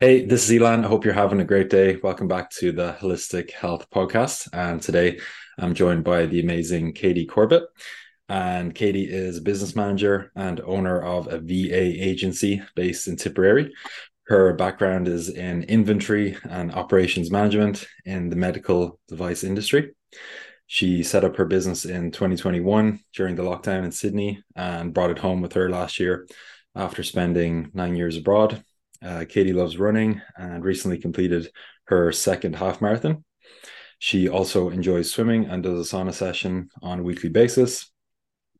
Hey, this is Elan. I hope you're having a great day. Welcome back to the Holistic Health Podcast. And today I'm joined by the amazing Katie Corbett. And Katie is a business manager and owner of a VA agency based in Tipperary. Her background is in inventory and operations management in the medical device industry. She set up her business in 2021 during the lockdown in Sydney and brought it home with her last year after spending nine years abroad uh, Katie loves running and recently completed her second half marathon. She also enjoys swimming and does a sauna session on a weekly basis.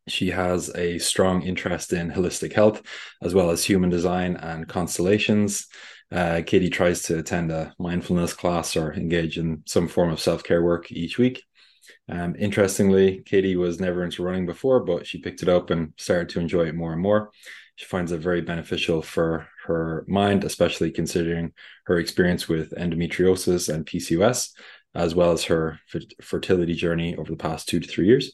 She has a strong interest in holistic health as well as human design and constellations. Uh, Katie tries to attend a mindfulness class or engage in some form of self care work each week. Um, interestingly, Katie was never into running before, but she picked it up and started to enjoy it more and more. She finds it very beneficial for her mind, especially considering her experience with endometriosis and PCOS, as well as her fertility journey over the past two to three years.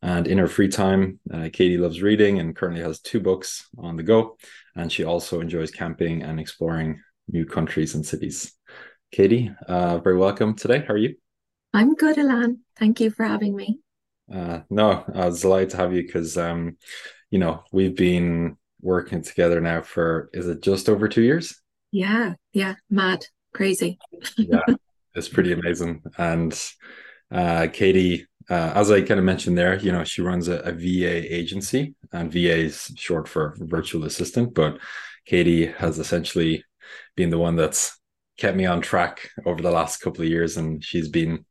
And in her free time, uh, Katie loves reading and currently has two books on the go. And she also enjoys camping and exploring new countries and cities. Katie, uh, very welcome today. How are you? I'm good, Elan. Thank you for having me. Uh, no, I was delighted to have you because, um, you know, we've been working together now for is it just over two years? Yeah, yeah, mad, crazy. yeah, it's pretty amazing. And uh, Katie, uh, as I kind of mentioned there, you know, she runs a, a VA agency, and VA is short for virtual assistant. But Katie has essentially been the one that's kept me on track over the last couple of years, and she's been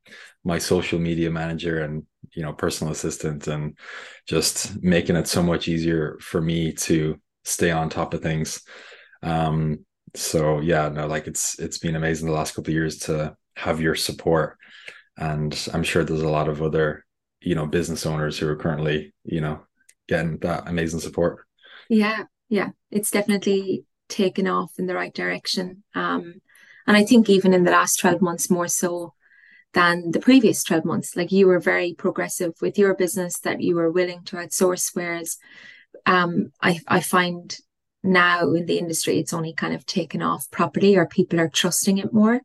my social media manager and you know personal assistant and just making it so much easier for me to stay on top of things. Um so yeah no like it's it's been amazing the last couple of years to have your support. And i'm sure there's a lot of other you know business owners who are currently you know getting that amazing support. Yeah yeah. It's definitely taken off in the right direction. Um and i think even in the last 12 months more so than the previous 12 months. Like you were very progressive with your business that you were willing to outsource, whereas um, I, I find now in the industry it's only kind of taken off properly or people are trusting it more.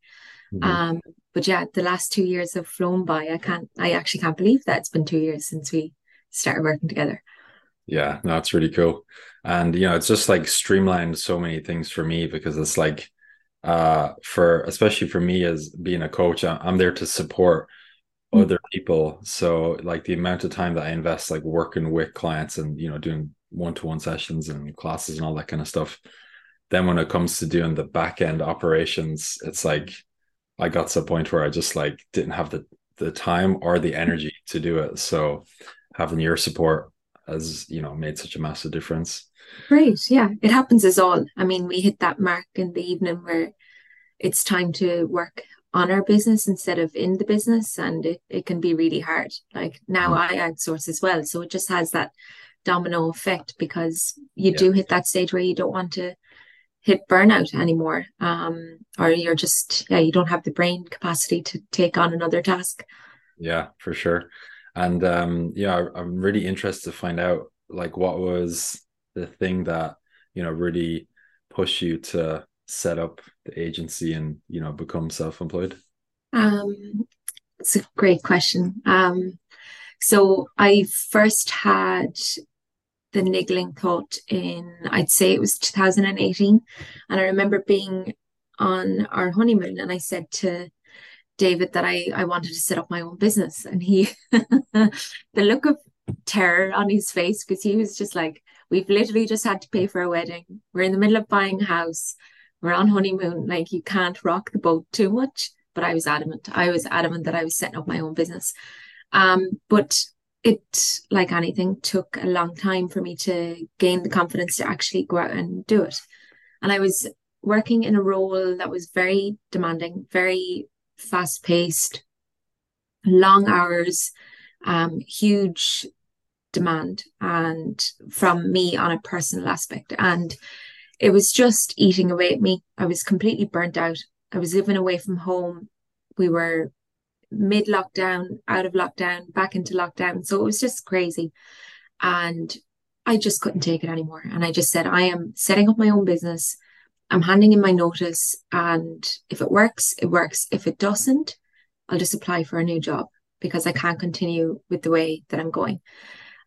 Mm-hmm. Um, but yeah, the last two years have flown by. I can't I actually can't believe that it's been two years since we started working together. Yeah, no, it's really cool. And you know, it's just like streamlined so many things for me because it's like uh for especially for me as being a coach i'm there to support mm. other people so like the amount of time that i invest like working with clients and you know doing one-to-one sessions and classes and all that kind of stuff then when it comes to doing the back end operations it's like i got to a point where i just like didn't have the the time or the energy to do it so having your support has you know made such a massive difference Great. Yeah. It happens as all. I mean, we hit that mark in the evening where it's time to work on our business instead of in the business. And it, it can be really hard. Like now mm-hmm. I outsource as well. So it just has that domino effect because you yeah. do hit that stage where you don't want to hit burnout anymore. Um, or you're just, yeah, you don't have the brain capacity to take on another task. Yeah, for sure. And um, yeah, I'm really interested to find out like what was the thing that you know really pushed you to set up the agency and you know become self-employed um it's a great question um so i first had the niggling thought in i'd say it was 2018 and i remember being on our honeymoon and i said to david that i i wanted to set up my own business and he the look of terror on his face because he was just like We've literally just had to pay for a wedding. We're in the middle of buying a house. We're on honeymoon. Like you can't rock the boat too much. But I was adamant. I was adamant that I was setting up my own business. Um, but it, like anything, took a long time for me to gain the confidence to actually go out and do it. And I was working in a role that was very demanding, very fast paced, long hours, um, huge demand and from me on a personal aspect. And it was just eating away at me. I was completely burnt out. I was living away from home. We were mid lockdown, out of lockdown, back into lockdown. So it was just crazy. And I just couldn't take it anymore. And I just said, I am setting up my own business. I'm handing in my notice, and if it works, it works. If it doesn't, I'll just apply for a new job because I can't continue with the way that I'm going.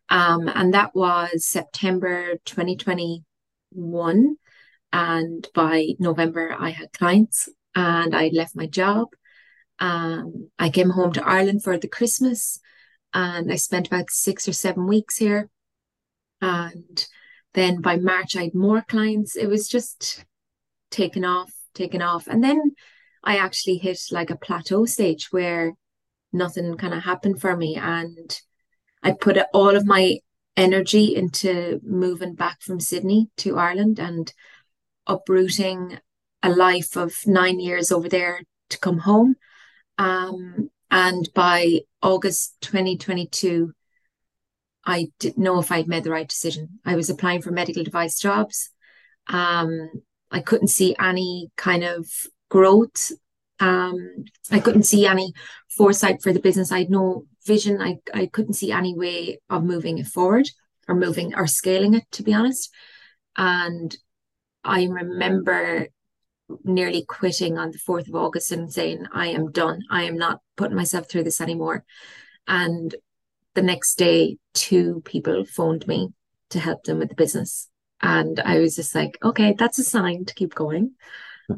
Um, and that was September 2021. And by November, I had clients and I left my job. Um, I came home to Ireland for the Christmas and I spent about six or seven weeks here. And then by March, I had more clients. It was just taken off, taken off. And then I actually hit like a plateau stage where nothing kind of happened for me. And I put all of my energy into moving back from Sydney to Ireland and uprooting a life of nine years over there to come home. Um, and by August 2022, I didn't know if I'd made the right decision. I was applying for medical device jobs. Um, I couldn't see any kind of growth. Um, I couldn't see any foresight for the business. I had no vision. I, I couldn't see any way of moving it forward or moving or scaling it, to be honest. And I remember nearly quitting on the 4th of August and saying, I am done. I am not putting myself through this anymore. And the next day, two people phoned me to help them with the business. And I was just like, okay, that's a sign to keep going.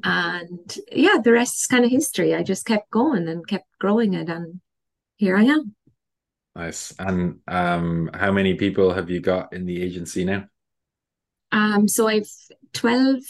and yeah, the rest is kind of history. I just kept going and kept growing it. And here I am. Nice. And um, how many people have you got in the agency now? Um, so I've 12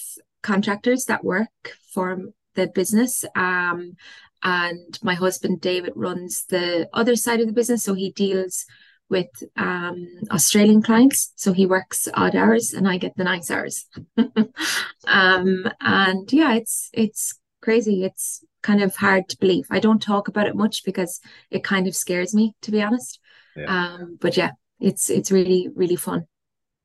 contractors that work for the business. Um, and my husband David runs the other side of the business, so he deals with um, Australian clients. So he works odd hours, and I get the nice hours. um, and yeah, it's it's crazy. It's kind of hard to believe. I don't talk about it much because it kind of scares me, to be honest. Yeah. Um, but yeah, it's it's really really fun.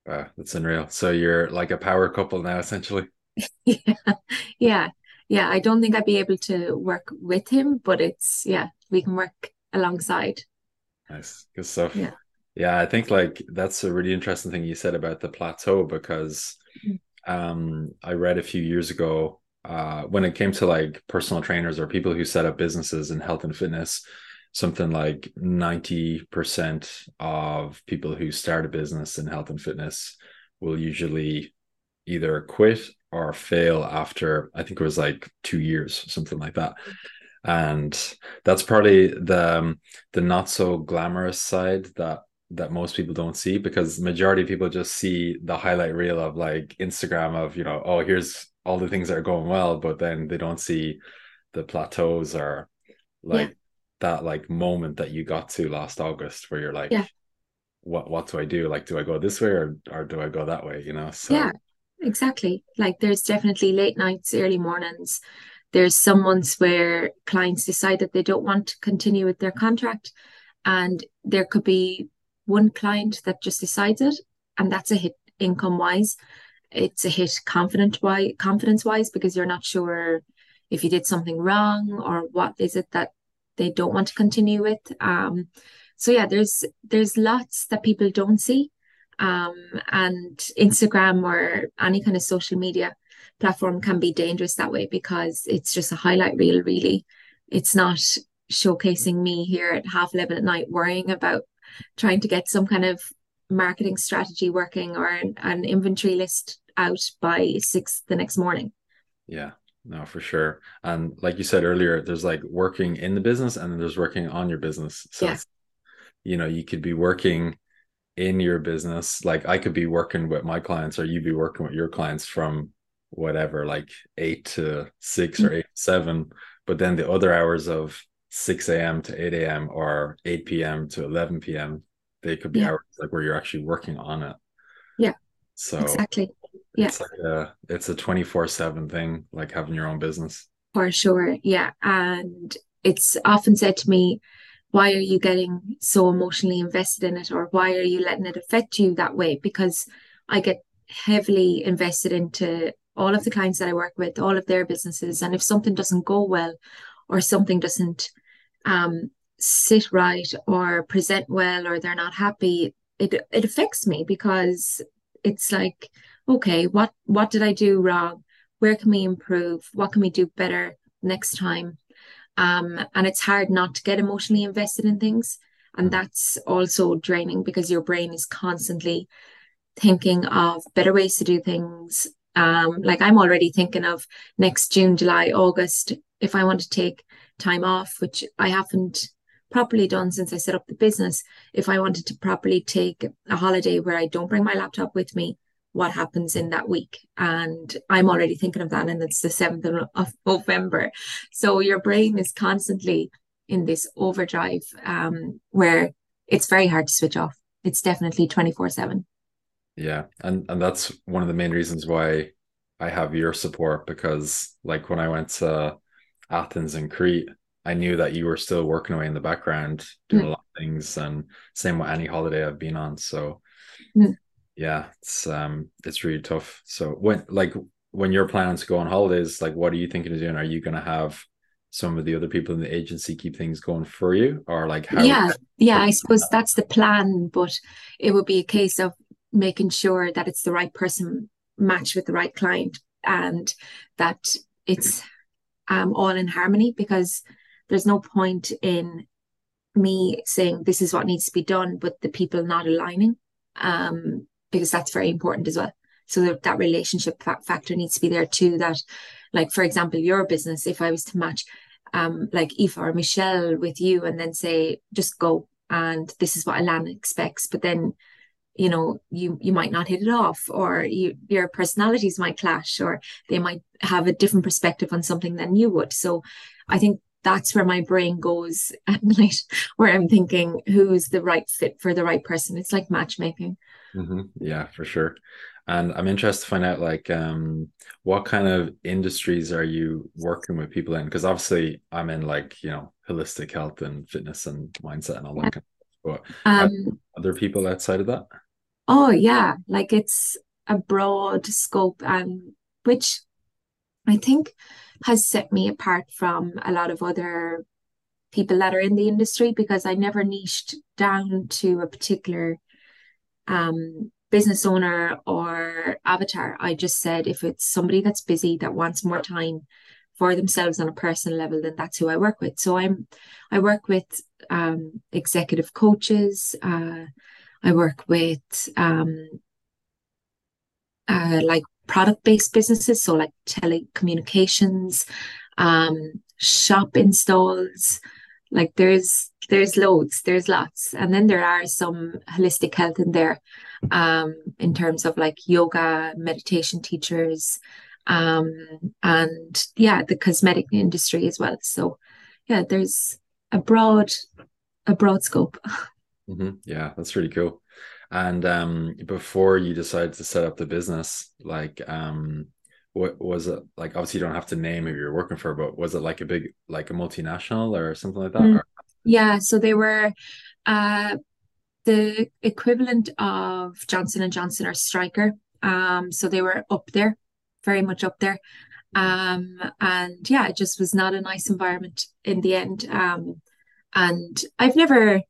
Wow, that's unreal. So you're like a power couple now, essentially. yeah, yeah, yeah. I don't think I'd be able to work with him, but it's yeah, we can work alongside. Nice, good stuff. Yeah, yeah. I think like that's a really interesting thing you said about the plateau because mm. um, I read a few years ago uh, when it came to like personal trainers or people who set up businesses in health and fitness something like 90% of people who start a business in health and fitness will usually either quit or fail after I think it was like two years, something like that. And that's probably the um, the not so glamorous side that that most people don't see because the majority of people just see the highlight reel of like Instagram of you know oh here's all the things that are going well, but then they don't see the plateaus or like yeah. that like moment that you got to last August where you're like, yeah. what what do I do? Like, do I go this way or or do I go that way? You know? So yeah, exactly. Like there's definitely late nights, early mornings. There's some months where clients decide that they don't want to continue with their contract. And there could be one client that just decides it, and that's a hit income wise. It's a hit confidence wise because you're not sure if you did something wrong or what is it that they don't want to continue with. Um, so yeah, there's there's lots that people don't see um, and Instagram or any kind of social media platform can be dangerous that way because it's just a highlight reel, really. It's not showcasing me here at half 11 at night worrying about trying to get some kind of marketing strategy working or an, an inventory list out by six the next morning. Yeah, no, for sure. And like you said earlier, there's like working in the business and there's working on your business. So, yeah. you know, you could be working in your business like i could be working with my clients or you'd be working with your clients from whatever like 8 to 6 or mm. 8 to 7 but then the other hours of 6 a.m to 8 a.m or 8 p.m to 11 p.m they could be yeah. hours like where you're actually working on it. Yeah. So exactly. Yeah. it's like a it's a 24 7 thing like having your own business. For sure. Yeah. And it's often said to me why are you getting so emotionally invested in it or why are you letting it affect you that way because i get heavily invested into all of the clients that i work with all of their businesses and if something doesn't go well or something doesn't um, sit right or present well or they're not happy it it affects me because it's like okay what what did i do wrong where can we improve? What can we do better next time? Um, and it's hard not to get emotionally invested in things. And mm. that's also draining because your brain is constantly thinking of better ways to do things. Um, like I'm already thinking of next June, July, August, if I want to take time off, which I haven't properly done since I set up the business. If I wanted to properly take a holiday where I don't bring my laptop with me, what happens in that week? And I'm already thinking of that, and it's the 7th of November. So your brain is constantly in this overdrive um, where it's very hard to switch off. It's definitely 24 7. Yeah. And and that's one of the main reasons why I have your support because like when I went to Athens and Crete, I knew that you were still working away in the background, doing mm. a lot of things, and same with any holiday I've been on. So, mm. Yeah, it's um, it's really tough. So when like when you're planning to go on holidays, like what are you thinking of doing? Are you going to have some of the other people in the agency keep things going for you, or like how? Yeah, yeah, I suppose that's the plan, but it would be a case of making sure that it's the right person matched with the right client, and that it's um all in harmony because there's no point in me saying this is what needs to be done, but the people not aligning, um, because that's very important as well. So that, that relationship factor needs to be there too. That, like for example, your business, if I was to match, um, like Aoife or Michelle with you, and then say just go, and this is what Alana expects, but then you know you you might not hit it off or you your personalities might clash or they might have a different perspective on something than you would so i think that's where my brain goes at night, where I'm thinking who's the right fit for the right person. It's like matchmaking. Mm-hmm. Yeah, for sure. And I'm interested to find out like um what kind of industries are you working with people in? Because obviously I'm in like, you know, holistic health and fitness and mindset and all that kind of stuff. But um, other people outside of that? Oh yeah. Like it's a broad scope and which I think has set me apart from a lot of other people that are in the industry because I never niched down to a particular um, business owner or avatar. I just said if it's somebody that's busy that wants more time for themselves on a personal level, then that's who I work with. So I'm I work with um, executive coaches. Uh, I work with um, uh, like product based businesses, so like telecommunications, um, shop installs. Like there's there's loads, there's lots, and then there are some holistic health in there, um, in terms of like yoga, meditation teachers, um, and yeah, the cosmetic industry as well. So yeah, there's a broad a broad scope. Mm-hmm. Yeah, that's really cool. And um, before you decided to set up the business, like um, what was it like? Obviously, you don't have to name who you're working for, but was it like a big, like a multinational or something like that? Mm. Yeah, so they were uh, the equivalent of Johnson and Johnson or Stryker. Um, so they were up there, very much up there. Um, and yeah, it just was not a nice environment in the end. Um, and I've never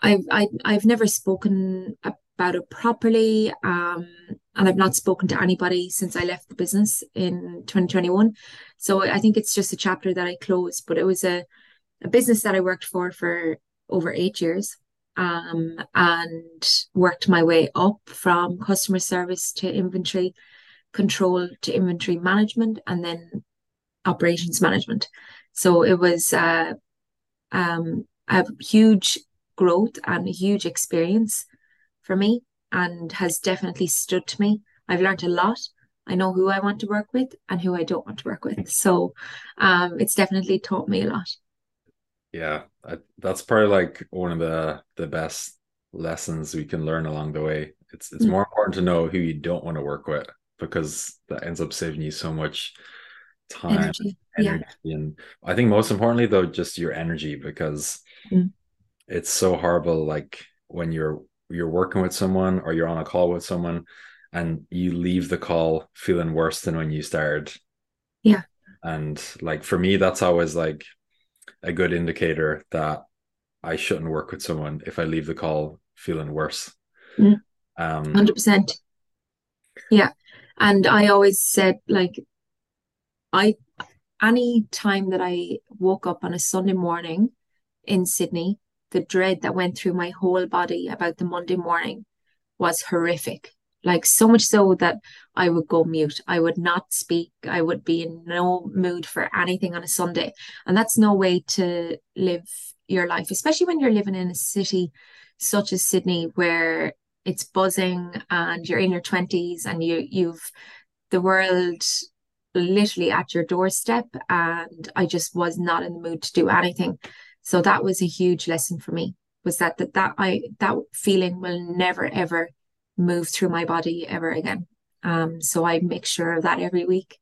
I've I, I've never spoken about it properly, um, and I've not spoken to anybody since I left the business in 2021. So I think it's just a chapter that I closed. But it was a a business that I worked for for over eight years, um, and worked my way up from customer service to inventory control to inventory management, and then operations management. So it was uh, um, a huge growth and a huge experience for me and has definitely stood to me. I've learned a lot. I know who I want to work with and who I don't want to work with. So um, it's definitely taught me a lot. Yeah, I, that's probably like one of the the best lessons we can learn along the way. It's it's mm. more important to know who you don't want to work with because that ends up saving you so much time, energy, energy. Yeah. and I think most importantly though, just your energy because mm it's so horrible like when you're you're working with someone or you're on a call with someone and you leave the call feeling worse than when you started yeah and like for me that's always like a good indicator that i shouldn't work with someone if i leave the call feeling worse mm. um 100% yeah And I always said, like, I, any time that I woke up on a Sunday morning in Sydney, the dread that went through my whole body about the Monday morning was horrific. Like, so much so that I would go mute. I would not speak. I would be in no mood for anything on a Sunday. And that's no way to live your life, especially when you're living in a city such as Sydney, where it's buzzing and you're in your 20s and you you've the world literally at your doorstep and I just was not in the mood to do anything. So that was a huge lesson for me was that that, that I that feeling will never ever move through my body ever again. Um so I make sure of that every week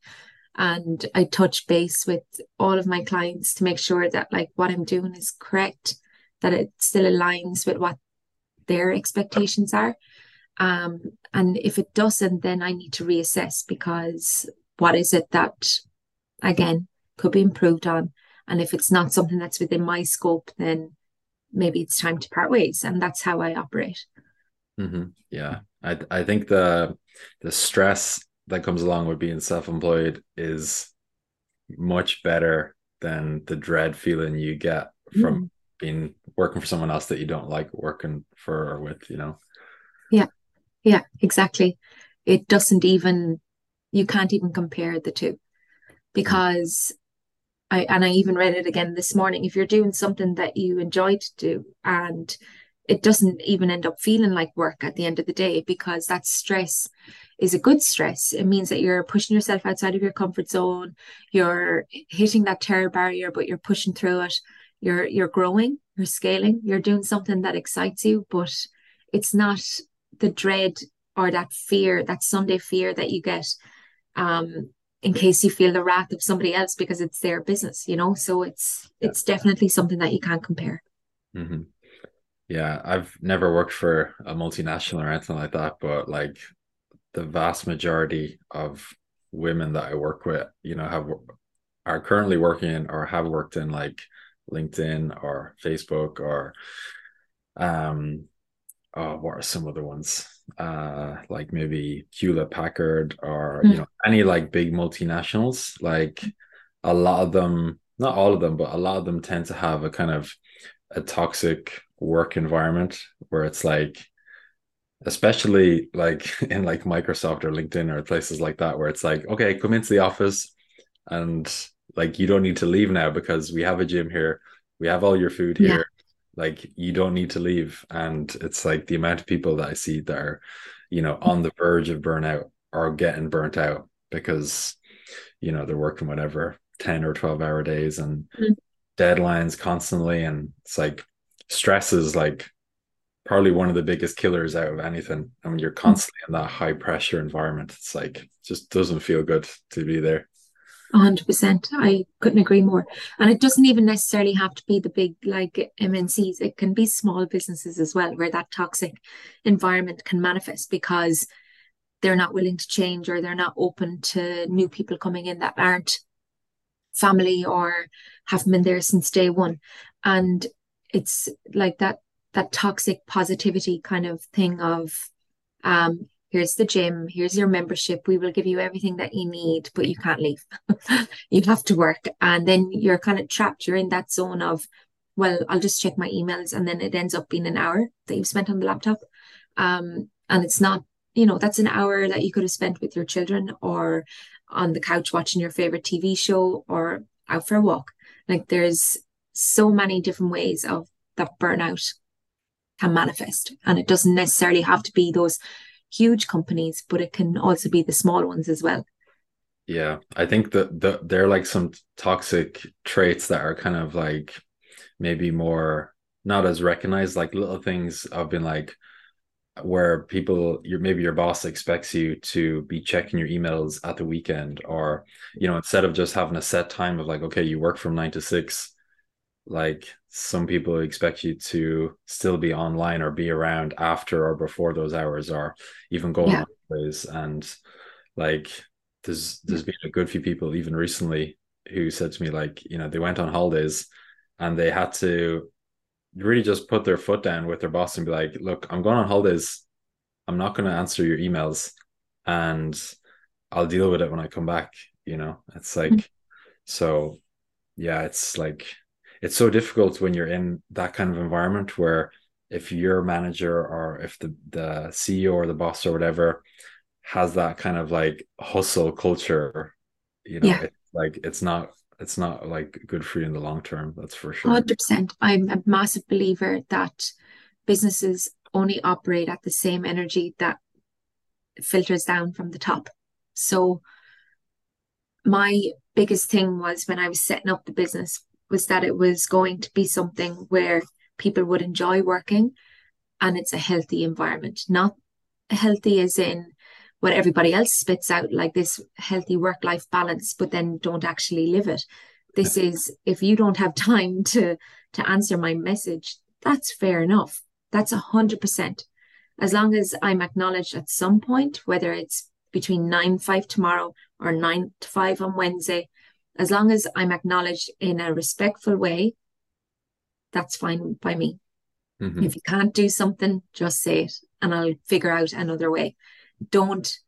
and I touch base with all of my clients to make sure that like what I'm doing is correct, that it still aligns with what their expectations are. Um, and if it doesn't, then I need to reassess because what is it that, again, could be improved on? And if it's not something that's within my scope, then maybe it's time to part ways. And that's how I operate. Mm-hmm. Yeah, I I think the the stress that comes along with being self-employed is much better than the dread feeling you get from mm. being working for someone else that you don't like working for or with you know yeah yeah exactly it doesn't even you can't even compare the two because. I and I even read it again this morning. If you're doing something that you enjoy to do and it doesn't even end up feeling like work at the end of the day because that stress is a good stress. It means that you're pushing yourself outside of your comfort zone. You're hitting that terror barrier, but you're pushing through it. You're you're growing, you're scaling, you're doing something that excites you, but it's not the dread or that fear, that Sunday fear that you get um in case you feel the wrath of somebody else because it's their business, you know. So it's it's definitely something that you can't compare. Mm-hmm. Yeah, I've never worked for a multinational or anything like that, but like the vast majority of women that I work with, you know, have are currently working or have worked in like LinkedIn or Facebook or um oh what are some other ones? Uh like maybe Hewlett Packard or mm. you know any like big multinationals. Like a lot of them, not all of them, but a lot of them tend to have a kind of a toxic work environment where it's like especially like in like Microsoft or LinkedIn or places like that where it's like, okay, come into the office and like you don't need to leave now because we have a gym here, we have all your food here. Yeah. Like you don't need to leave. And it's like the amount of people that I see that are, you know, on the verge of burnout are getting burnt out because, you know, they're working whatever 10 or 12 hour days and mm-hmm. deadlines constantly. And it's like stress is like probably one of the biggest killers out of anything. I mean, you're hmm. constantly in that high pressure environment. It's like just doesn't feel good to be there. 100%. I couldn't agree more. And it doesn't even necessarily have to be the big like MNCs. It can be small businesses as well where that toxic environment can manifest because they're not willing to change or they're not open to new people coming in that aren't family or haven't been there since day one. And it's like that that toxic positivity kind of thing of um here's the gym here's your membership we will give you everything that you need but you can't leave. You have to work. And then you're kind of trapped you're in that zone of well i'll just check my emails and then it ends up being an hour that you've spent on the laptop. Um and it's not you know that's an hour that you could have spent with your children or on the couch watching your favorite tv show or out for a walk. Like there's so many different ways of that burnout can manifest. And it doesn't necessarily have to be those huge companies, but it can also be the small ones as well. Yeah, I think that the, they're like some toxic traits that are kind of like maybe more not as recognized, like little things of been like where people your maybe your boss expects you to be checking your emails at the weekend or you know instead of just having a set time of like okay you work from nine to six like some people expect you to still be online or be around after or before those hours or even going yeah. on plays and like there's there's been a good few people even recently who said to me like you know they went on holidays and they had to really just put their foot down with their boss and be like look i'm going on holidays i'm not going to answer your emails and I'll deal with it when I come back. You know, it's like mm-hmm. so. Yeah, it's like it's so difficult when you're in that kind of environment where if your manager or if the the CEO or the boss or whatever has that kind of like hustle culture, you know, yeah. it's like it's not it's not like good for you in the long term. That's for sure. Hundred percent. I'm a massive believer that businesses only operate at the same energy that filters down from the top. So my biggest thing was when I was setting up the business was that it was going to be something where people would enjoy working and it's a healthy environment, not healthy as in what everybody else spits out, like this healthy work life balance, but then don't actually live it. This is if you don't have time to to answer my message, that's fair enough. That's a hundred percent. As long as I'm acknowledged at some point, whether it's between nine five tomorrow or nine to five on Wednesday, as long as I'm acknowledged in a respectful way, that's fine by me. Mm-hmm. If you can't do something, just say it and I'll figure out another way. Don't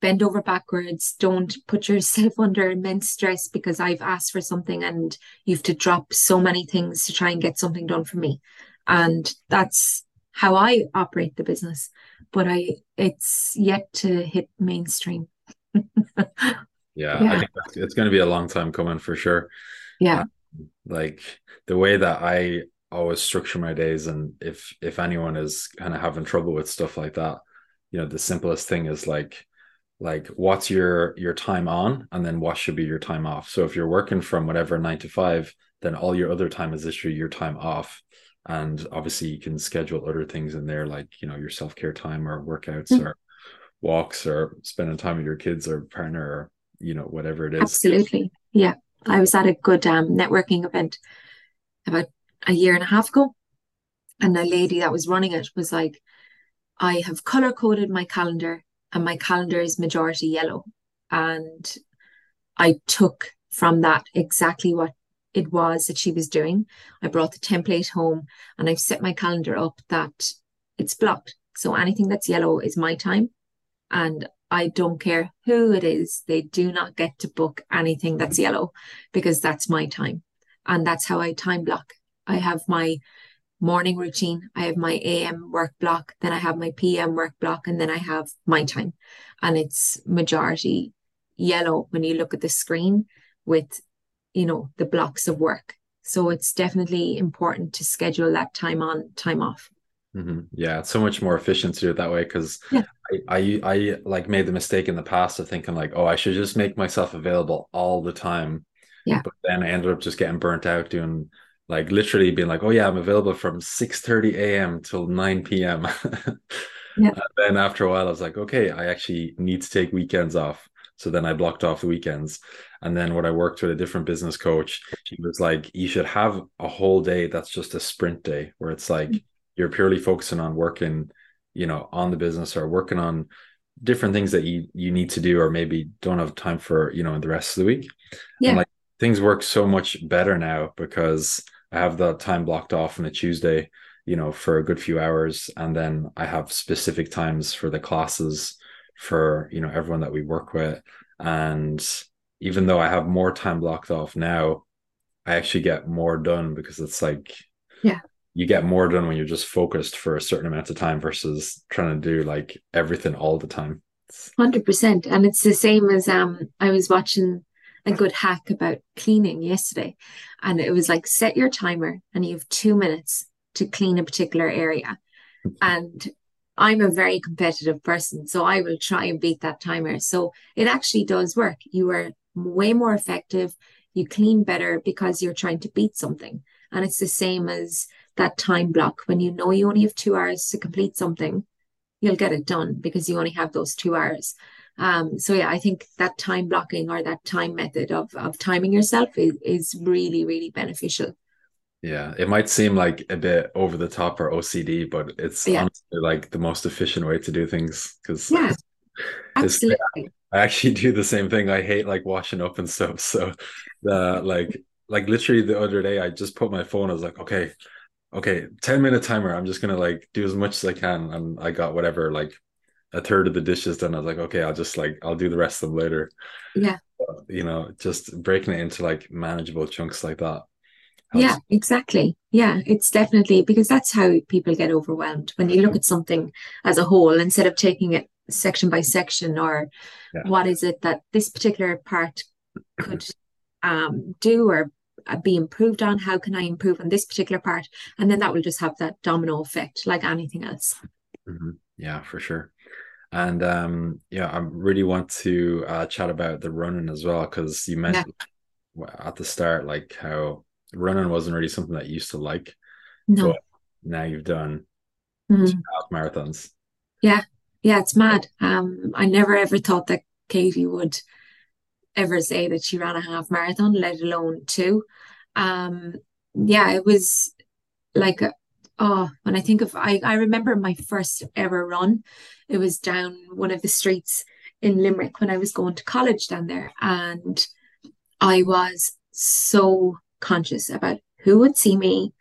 bend over backwards. Don't put yourself under immense stress because I've asked for something and you've to drop so many things to try and get something done for me. And that's how I operate the business. But I it's yet to hit mainstream. yeah, yeah, I think it's going to be a long time coming for sure. Yeah. Um, like the way that I always structure my days and if if anyone is kind of having trouble with stuff like that, you know, the simplest thing is like like what's your your time on and then what should be your time off. So if you're working from whatever 9 to 5, then all your other time is literally your time off and obviously you can schedule other things in there like you know your self-care time or workouts mm-hmm. or walks or spending time with your kids or partner or you know whatever it is absolutely yeah i was at a good um, networking event about a year and a half ago and the lady that was running it was like i have color coded my calendar and my calendar is majority yellow and i took from that exactly what it was that she was doing. I brought the template home and I've set my calendar up that it's blocked. So anything that's yellow is my time. And I don't care who it is, they do not get to book anything that's mm-hmm. yellow because that's my time. And that's how I time block. I have my morning routine, I have my AM work block, then I have my PM work block, and then I have my time. And it's majority yellow when you look at the screen with you know the blocks of work so it's definitely important to schedule that time on time off mm-hmm. yeah it's so much more efficient to do it that way because yeah. I, I i like made the mistake in the past of thinking like oh i should just make myself available all the time yeah but then i ended up just getting burnt out doing like literally being like oh yeah i'm available from 6 30 a.m till 9 p.m yeah. And then after a while i was like okay i actually need to take weekends off so then I blocked off the weekends. And then when I worked with a different business coach, she was like, you should have a whole day that's just a sprint day where it's like mm-hmm. You're purely focusing on working, you know, on the business or working on different things that you you need to do or maybe don't have time for, you know, the rest of the week. Yeah. And like things work so much better now because I have that time blocked off on a Tuesday, you know, for a good few hours. And then I have specific times for the classes for you know everyone that we work with and even though i have more time blocked off now i actually get more done because it's like yeah you get more done when you're just focused for a certain amount of time versus trying to do like everything all the time 100% and it's the same as um i was watching a good hack about cleaning yesterday and it was like set your timer and you have two minutes to clean a particular area and I'm a very competitive person, so I will try and beat that timer. So it actually does work. You are way more effective. You clean better because you're trying to beat something. And it's the same as that time block. When you know you only have two hours to complete something, you'll get it done because you only have those two hours. Um, so yeah, I think that time blocking or that time method of of timing yourself is, is really, really beneficial. Yeah, it might seem like a bit over the top or OCD, but it's yeah. honestly like the most efficient way to do things because yeah, absolutely. I actually do the same thing. I hate like washing up and stuff. So the like like literally the other day I just put my phone, I was like, okay, okay, 10 minute timer. I'm just gonna like do as much as I can. And I got whatever, like a third of the dishes done, I was like, okay, I'll just like I'll do the rest of them later. Yeah. But, you know, just breaking it into like manageable chunks like that. helps. Yeah, exactly. Yeah, it's definitely because that's how people get overwhelmed when you look at something as a whole instead of taking it section by section or Yeah. what is it that this particular part could um, do or be improved on? How can I improve on this particular part? And then that will just have that domino effect like anything else. Mhm. Yeah, for sure. And um, yeah, I really want to uh, chat about the running as well because you mentioned w- at the start like how running wasn't really something that you used to like, No. now you've done Mhm. half marathons. Yeah, yeah, it's mad. Um, I never ever thought that Katie would ever say that she ran a half marathon, let alone two. Um, yeah, it was like oh, when I think of I, I remember my first ever run. It was down one of the streets in Limerick when I was going to college down there, and I was so conscious about who would see me,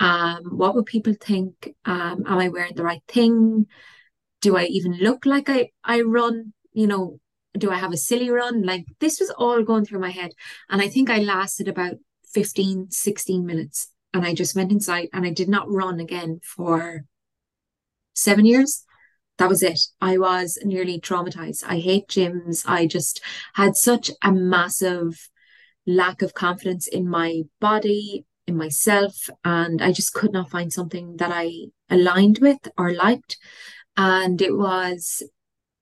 um, what would people think, um, am I wearing the right thing? do I even look like I I run? You know, do I have a silly run? Like this was all going through my head. And I think I lasted about 15, 16 minutes. And I just went inside and I did not run again for seven years. That was it. I was nearly traumatized. I hate gyms. I just had such a massive lack of confidence in my body, in myself, and I just could not find something that I aligned with or liked and it was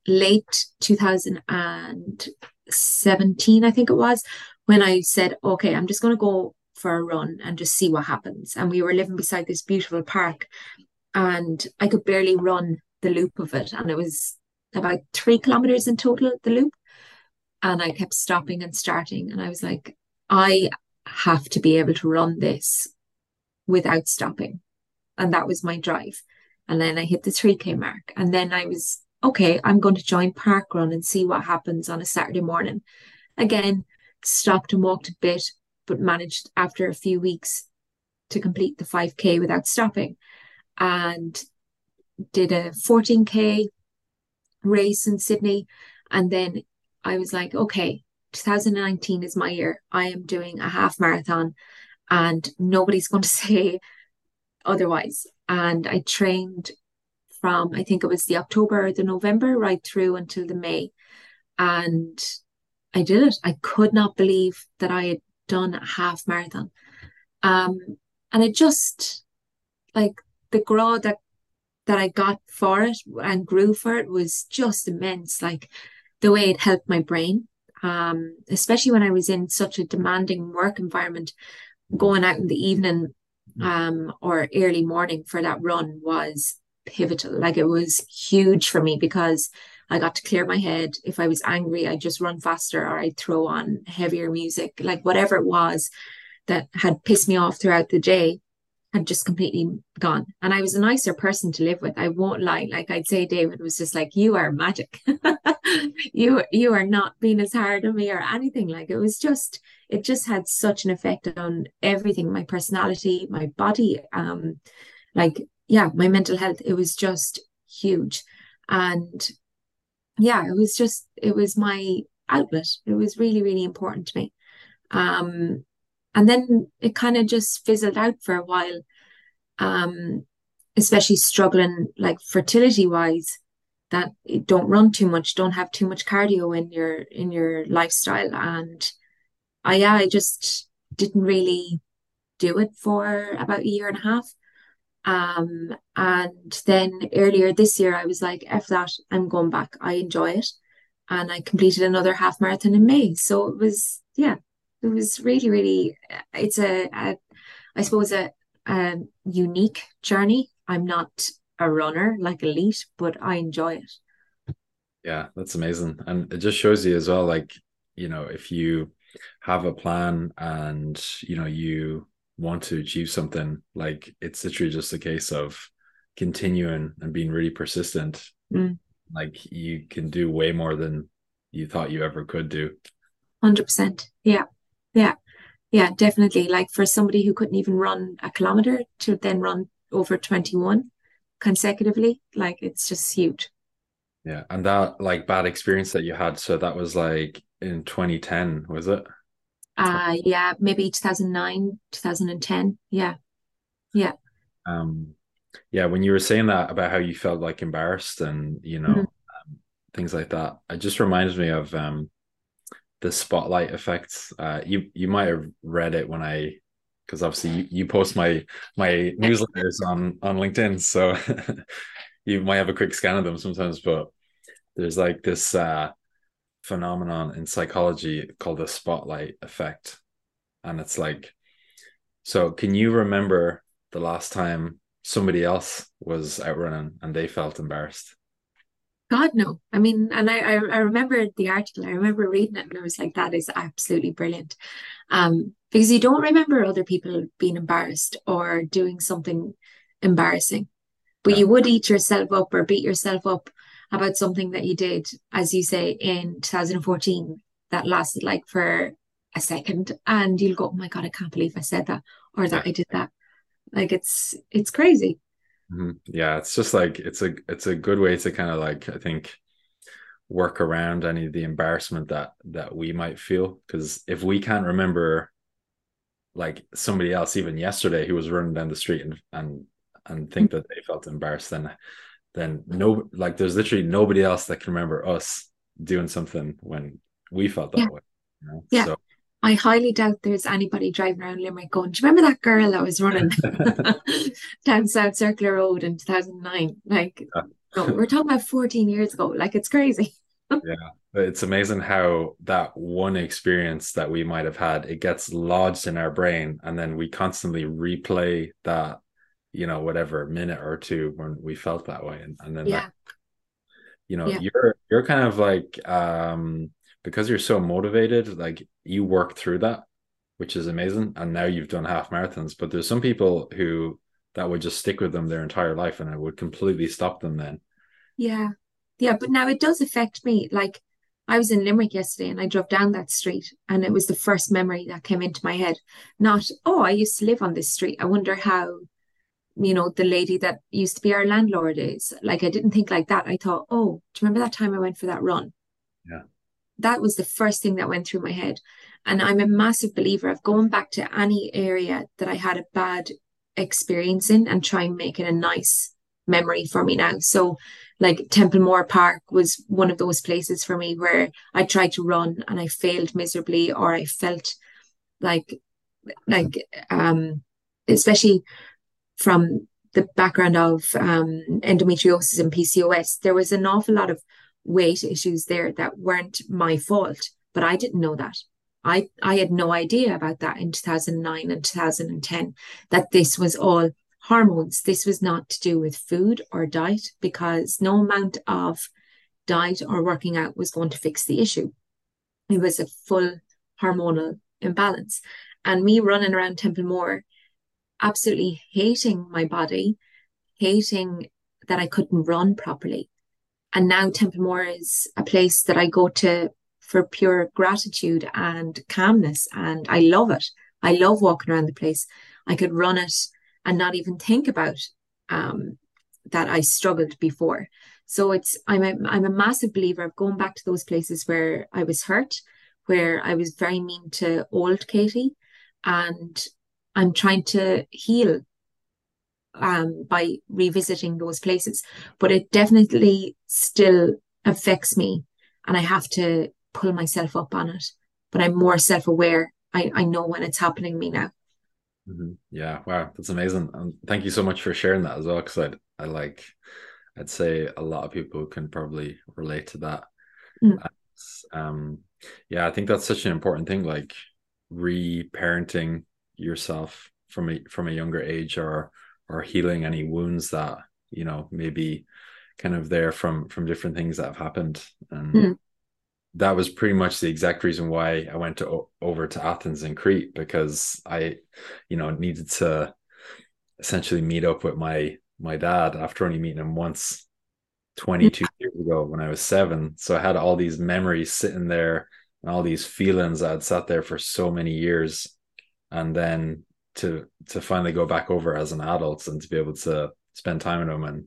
late 2017, I think it was, when I said, okay, I'm just going to go for a run and just see what happens. And we were living beside this beautiful park, and I could barely run the loop of it. And it was about three kilometers in total, the loop. And I kept stopping and starting. And I was like, I have to be able to run this without stopping. And that was my drive. And then I hit the 3K mark. And then I was, okay, I'm going to join Park Run and see what happens on a Saturday morning. Again, stopped and walked a bit, but managed after a few weeks to complete the 5K without stopping. And did a 14K race in Sydney. And then I was like, okay, 2019 is my year. I am doing a half marathon and nobody's going to say otherwise. And I trained from, I think it was the October the November right through until the May. And I did it. I could not believe that I had done a half marathon. Um, and it just like the grow that that I got for it and grew for it was just immense. Like the way it helped my brain, um, especially when I was in such a demanding work environment, going out in the evening um, or early morning for that run was pivotal. Like it was huge for me because I got to clear my head. If I was angry, I'd just run faster or I'd throw on heavier music, like whatever it was that had pissed me off throughout the day had just completely gone. And I was a nicer person to live with. I won't lie. Like I'd say David was just like, you are magic. you you are not being as hard on me or anything. Like it was just it just had such an effect on everything, my personality, my body, um, like yeah, my mental health. It was just huge. And yeah, it was just it was my outlet. It was really, really important to me. Um, and then it kind of just fizzled out for a while. Um, especially struggling like fertility wise, that don't run too much, don't have too much cardio in your in your lifestyle. And I yeah, I just didn't really do it for about a year and a half. Um, and then earlier this year, I was like, F that, I'm going back. I enjoy it. And I completed another half marathon in May. So it was, yeah, it was really, really, it's a, a I suppose, a, a unique journey. I'm not a runner like elite, but I enjoy it. Yeah, that's amazing. And it just shows you as well, like, you know, if you have a plan and, you know, you want to achieve something, like it's literally just a case of continuing and being really persistent. Mm. Like you can do way more than you thought you ever could do. 100%. Yeah. Yeah. Yeah, definitely. Like for somebody who couldn't even run a kilometer to then run over 21 consecutively, like it's just huge. Yeah. And that like bad experience that you had, so that was like in 2010, was it? Uh yeah, maybe 2009, 2010. Yeah. Yeah. Um yeah, when you were saying that about how you felt like embarrassed and you know Mhm. um, things like that, it just reminds me of um the spotlight effect. Uh you you might have read it when I because obviously you, you post my my newsletters on on LinkedIn, so you might have a quick scan of them sometimes, but there's like this uh phenomenon in psychology called the spotlight effect. And it's like, so can you remember the last time somebody else was out running and they felt embarrassed? God, no. I mean, and I, I I remember the article. I remember reading it, and I was like, that is absolutely brilliant. Um, because you don't remember other people being embarrassed or doing something embarrassing, but Yeah. you would eat yourself up or beat yourself up about something that you did, as you say, in 2014 that lasted like for a second, and you'll go, "Oh my God, I can't believe I said that or that I did that." Like it's it's crazy. Mhm. Yeah, it's just like it's a it's a good way to kind of like I think work around any of the embarrassment that that we might feel because if we can't remember like somebody else even yesterday who was running down the street and and and think that they felt embarrassed then then no like there's literally nobody else that can remember us doing something when we felt Yeah, that way you know yeah. so I highly doubt there's anybody driving around Limerick going, Do you remember that girl that was running down South Circular Road in 2009? Like, no, we're talking about 14 years ago. Like, it's crazy. yeah it's amazing how that one experience that we might have had it gets lodged in our brain and then we constantly replay that you know whatever minute or two when we felt that way and, and then that you know yeah, you're you're kind of like um because you're so motivated like you work through that which is amazing and now you've done half marathons but there's some people who that would just stick with them their entire life and it would completely stop them then yeah. Yeah, but now it does affect me. Like, I was in Limerick yesterday and I drove down that street, and it was the first memory that came into my head. Not, oh, I used to live on this street. I wonder how, you know, the lady that used to be our landlord is. Like, I didn't think like that. I thought, oh, do you remember that time I went for that run? yeah that was the first thing that went through my head. And I'm a massive believer of going back to any area that I had a bad experience in and try and make it a nice memory for me now. So, like Templemore Park was one of those places for me where I tried to run and I failed miserably, or I felt like, like, um, especially from the background of um, endometriosis and PCOS, there was an awful lot of weight issues there that weren't my fault, but I didn't know that. I, I had no idea about that in 2009 and 2010, that this was all hormones. This was not to do with food or diet because no amount of diet or working out was going to fix the issue. It was a full hormonal imbalance. And me running around Templemore absolutely hating my body, hating that I couldn't run properly. And now Templemore is a place that I go to for pure gratitude and calmness. And I love it. I love walking around the place. I could run it and not even think about um, that I struggled before. So it's I'm a I'm a massive believer of going back to those places where I was hurt, where I was very mean to old Katie, and I'm trying to heal um, by revisiting those places. But it definitely still affects me, and I have to pull myself up on it. But I'm more self-aware. I, I know when it's happening to me now. Mhm. yeah wow that's amazing and thank you so much for sharing that as well because i i like i'd say a lot of people can probably relate to that Mm, um yeah i think that's such an important thing like re-parenting yourself from a from a younger age or or healing any wounds that you know maybe kind of there from from different things that have happened and mm, that was pretty much the exact reason why I went to over to Athens and Crete because I you know needed to essentially meet up with my my dad after only meeting him once 22 years ago when I was seven. So I had all these memories sitting there and all these feelings i had sat there for so many years. And then to to finally go back over as an adult and to be able to spend time with them and,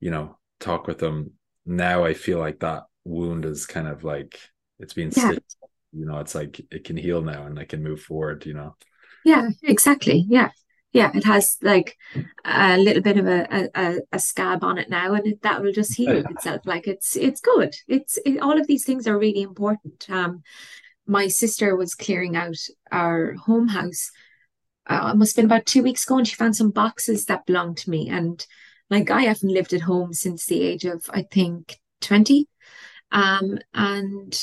you know, talk with them now I feel like that wound is kind of like it's been Yeah. stitched. You know, it's like it can heal now and I can move forward, you know. Yeah, exactly. Yeah. Yeah, it has like a little bit of a, a, a- scab on it now, and it, that will just heal Yeah. itself. Like it's it's good. It's it, all of these things are really important. Um, my sister was clearing out our home house. Uh, it must have been about two weeks ago, and she found some boxes that belonged to me. And like I haven't lived at home since the age of I think 20. Um, and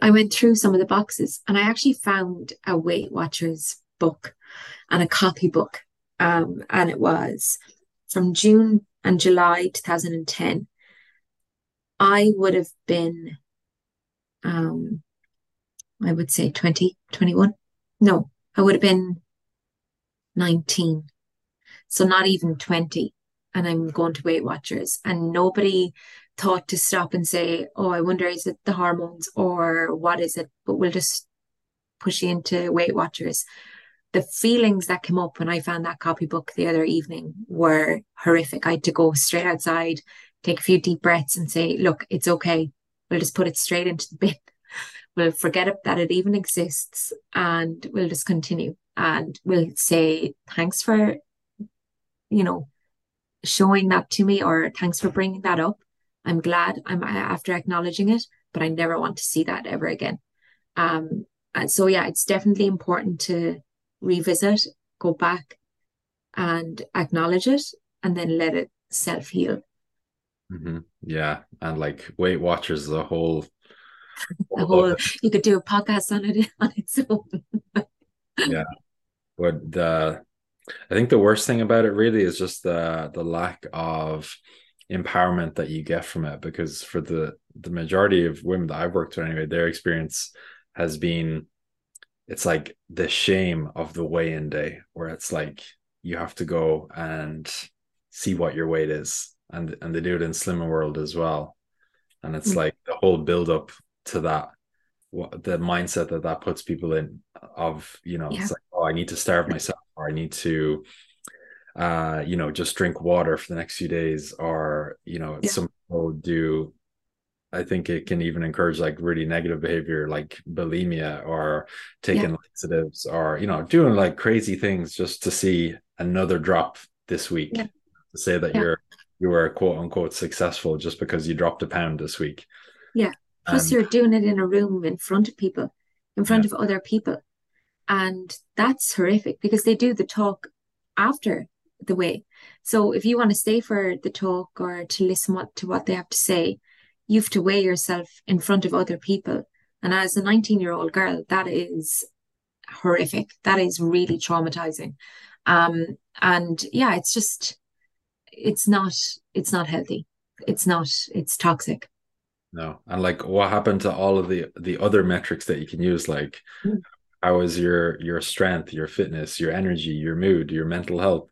I went through some of the boxes, and I actually found a Weight Watchers book and a copybook. Um, and it was from June and July 2010. I would have been, um, I would say 20, 21. No, I would have been 19. So not even 20. And I'm going to Weight Watchers. And nobody thought to stop and say, oh, I wonder, is it the hormones or what is it? But we'll just push you into Weight Watchers the feelings that came up when I found that copybook the other evening were horrific. I had to go straight outside, take a few deep breaths, and say, Look, it's okay. We'll just put it straight into the bin. We'll forget it, that it even exists and we'll just continue. And we'll say, Thanks for, you know, showing that to me, or thanks for bringing that up. I'm glad I'm after acknowledging it, but I never want to see that ever again. Um, and so, yeah, it's definitely important to revisit, go back and acknowledge it, and then let it self heal. hmm Yeah. And like Weight Watchers a whole, The whole you could do a podcast on it on its own. yeah. But the I think the worst thing about it really is just the the lack of empowerment that you get from it because for the the majority of women that I've worked with anyway, their experience has been it's like the shame of the weigh-in day where it's like you have to go and see what your weight is and and they do it in slimming world as well and it's Mm. like the whole build up to that what the mindset that that puts people in of you know Yeah. it's like oh i need to starve myself or i need to uh you know just drink water for the next few days or you know Yeah. some people do I think it can even encourage like really negative behavior like bulimia or taking laxatives or you know doing like crazy things just to see another drop this week Yeah. to say that Yeah. you're you were quote unquote successful just because you dropped a pound this week Yeah. Plus, And- you're doing it in a room in front of people, in front of other people. And that's horrific because they do the talk after the weigh. So if you want to stay for the talk or to listen what to what they have to say, you have to weigh yourself in front of other people. And as a 19 year old girl, that is horrific. That is really traumatizing. Um, and yeah, it's just it's not it's not healthy. It's not, it's toxic. No. And like what happened to all of the the other metrics that you can use like Mm. how is your your strength, your fitness, your energy, your mood, your mental health,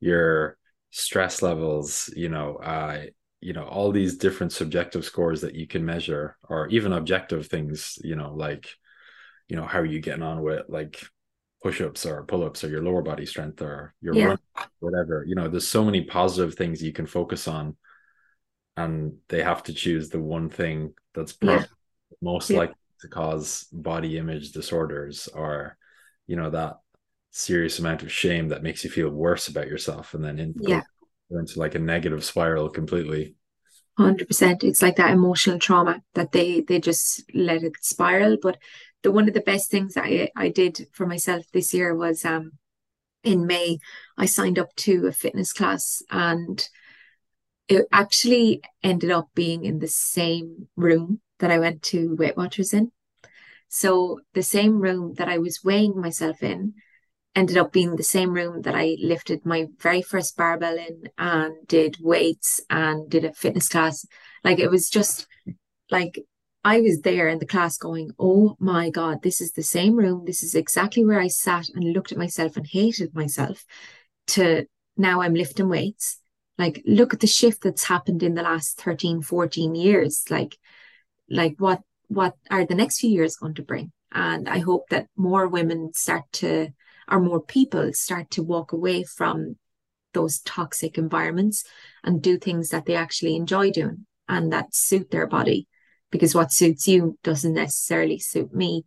your stress levels, you know, uh you know, all these different subjective scores that you can measure or even objective things, you know, like you know, how are you getting on with like push-ups or pull-ups or your lower body strength or your Yeah. run, whatever. You know, there's so many positive things you can focus on and they have to choose the one thing that's Yeah. most Yeah. likely to cause body image disorders or you know that serious amount of shame that makes you feel worse about yourself and then in, Yeah. into like a negative spiral completely 100%. It's like that emotional trauma that they they just let it spiral. But the one of the best things I I did for myself this year was um in May I signed up to a fitness class and it actually ended up being in the same room that I went to Weight Watchers in. So the same room that I was weighing myself in ended up being the same room that I lifted my very first barbell in and did weights and did a fitness class. Like it was just like I was there in the class going, Oh my God, this is the same room. This is exactly where I sat and looked at myself and hated myself to now I'm lifting weights. Like, look at the shift that's happened in the last 13, 14 years. Like, like what what are the next few years going to bring? And I hope that more women start to or more people start to walk away from those toxic environments and do things that they actually enjoy doing. and that suit their body because what suits you doesn't necessarily suit me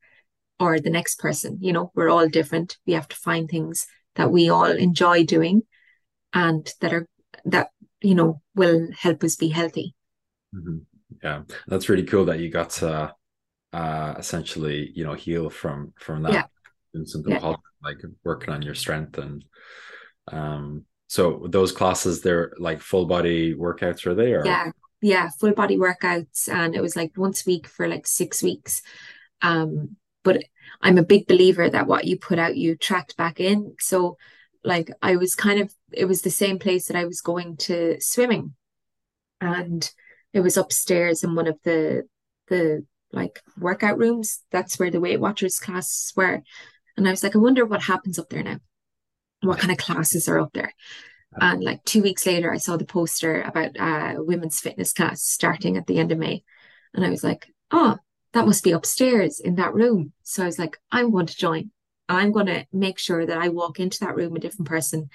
or the next person. You know, we're all different. We have to find things that we all enjoy doing and that are that you know will help us be healthy. Mm-hmm. Yeah, that's really cool that you got to uh, essentially, you know, heal from from that. Yeah. And something yeah. like working on your strength and um so those classes they're like full body workouts are they or yeah yeah full body workouts and it was like once a week for like six weeks um but i'm a big believer that what you put out you tracked back in so like i was kind of it was the same place that i was going to swimming and it was upstairs in one of the the like workout rooms that's where the weight watchers classes were and i was like i wonder what happens up there now what kind of classes are up there and like two weeks later, I saw the poster about uh, women's fitness class starting at the end of May. And I was like, oh, that must be upstairs in that room. So I was like, I'm going to join. I'm going to make sure that I walk into that room a different person.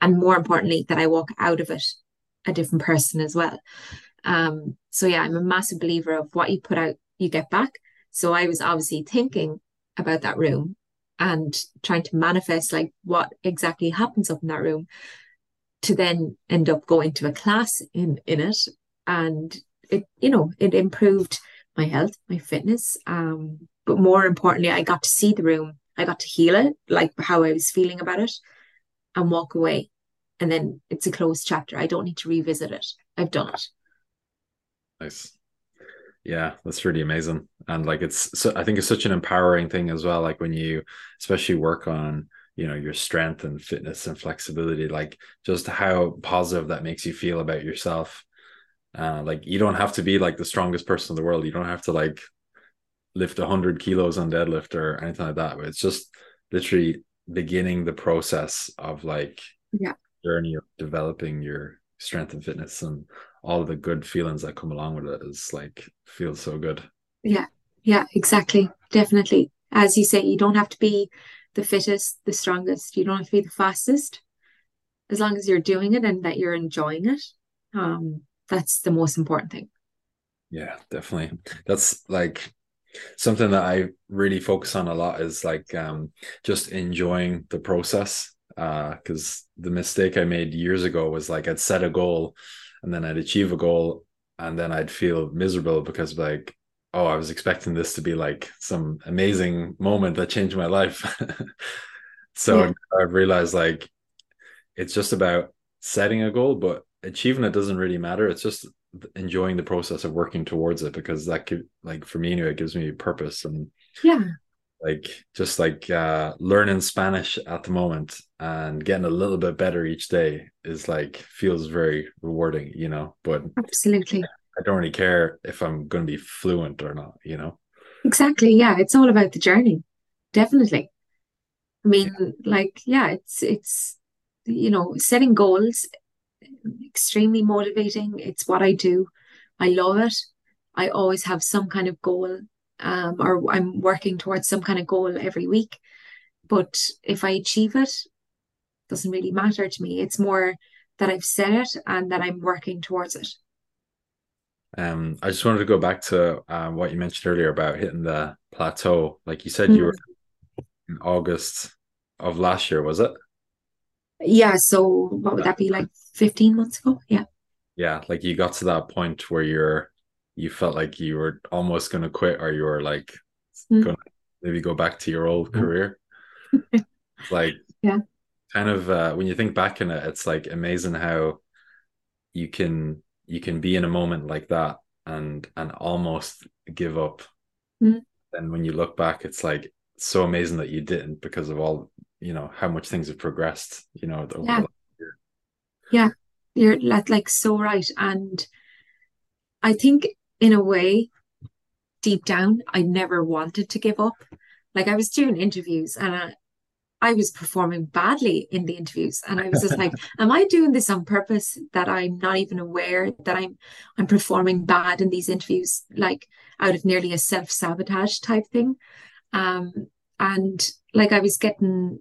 And more importantly, that I walk out of it a different person as well. Um, so yeah, I'm a massive believer of what you put out, you get back. So I was obviously thinking about that room and trying to manifest like what exactly happens up in that room to then end up going to a class in in it and it you know it improved my health my fitness um but more importantly i got to see the room i got to heal it like how i was feeling about it and walk away. And then it's a closed chapter. I don't need to revisit it. I've done it. Nice. Yeah that's really amazing. And like it's so i think it's such an empowering thing as well like when you especially work on you know your strength and fitness and flexibility like just how positive that makes you feel about yourself. Uh, like you don't have to be like the strongest person in the world. You don't have to like lift 100 kilos on deadlift or anything like that but it's just literally beginning the process of like yeah journey of developing your strength and fitness and all the good feelings that come along with it is like feels so good yeah yeah exactly definitely as you say you don't have to be the fittest, the strongest. You don't have to be the fastest. As long as you're doing it and that you're enjoying it, um, that's the most important thing. Yeah, definitely. That's like something that I really focus on a lot is like um, just enjoying the process. Because uh, the mistake I made years ago was like I'd set a goal and then I'd achieve a goal and then I'd feel miserable because like oh, I was expecting this to be like some amazing moment that changed my life. so yeah. I've realized like it's just about setting a goal, but achieving it doesn't really matter. It's just enjoying the process of working towards it because that could like for me anyway, it gives me purpose and yeah. Like just like uh learning Spanish at the moment and getting a little bit better each day is like feels very rewarding, you know. But absolutely I don't really care if I'm going to be fluent or not, you know? Exactly. Yeah. It's all about the journey. Definitely. I mean, yeah. like, yeah, it's, it's, you know, setting goals, extremely motivating. It's what I do. I love it. I always have some kind of goal, um, or I'm working towards some kind of goal every week. But if I achieve it, doesn't really matter to me. It's more that I've set it and that I'm working towards it. Um, I just wanted to go back to uh, what you mentioned earlier about hitting the plateau. Like you said, mm. you were hmm. in August of last year, was it? Yeah. So what would that be like? Fifteen months ago? Yeah. Yeah, like you got to that point where you're, you felt like you were almost going to quit, or you were like mm. going to maybe go back to your old hmm. career. like, yeah, kind of uh, when you think back in it, it's like amazing how you can you can be in a moment like that and and almost give up mm. and when you look back it's like so amazing that you didn't because of all you know how much things have progressed you know yeah. yeah you're like, like so right and i think in a way deep down i never wanted to give up like i was doing interviews and I, I was performing badly in the interviews. And I was just like, am I doing this on purpose that I'm not even aware that I'm I'm performing bad in these interviews, like out of nearly a self-sabotage type thing. Um, and like I was getting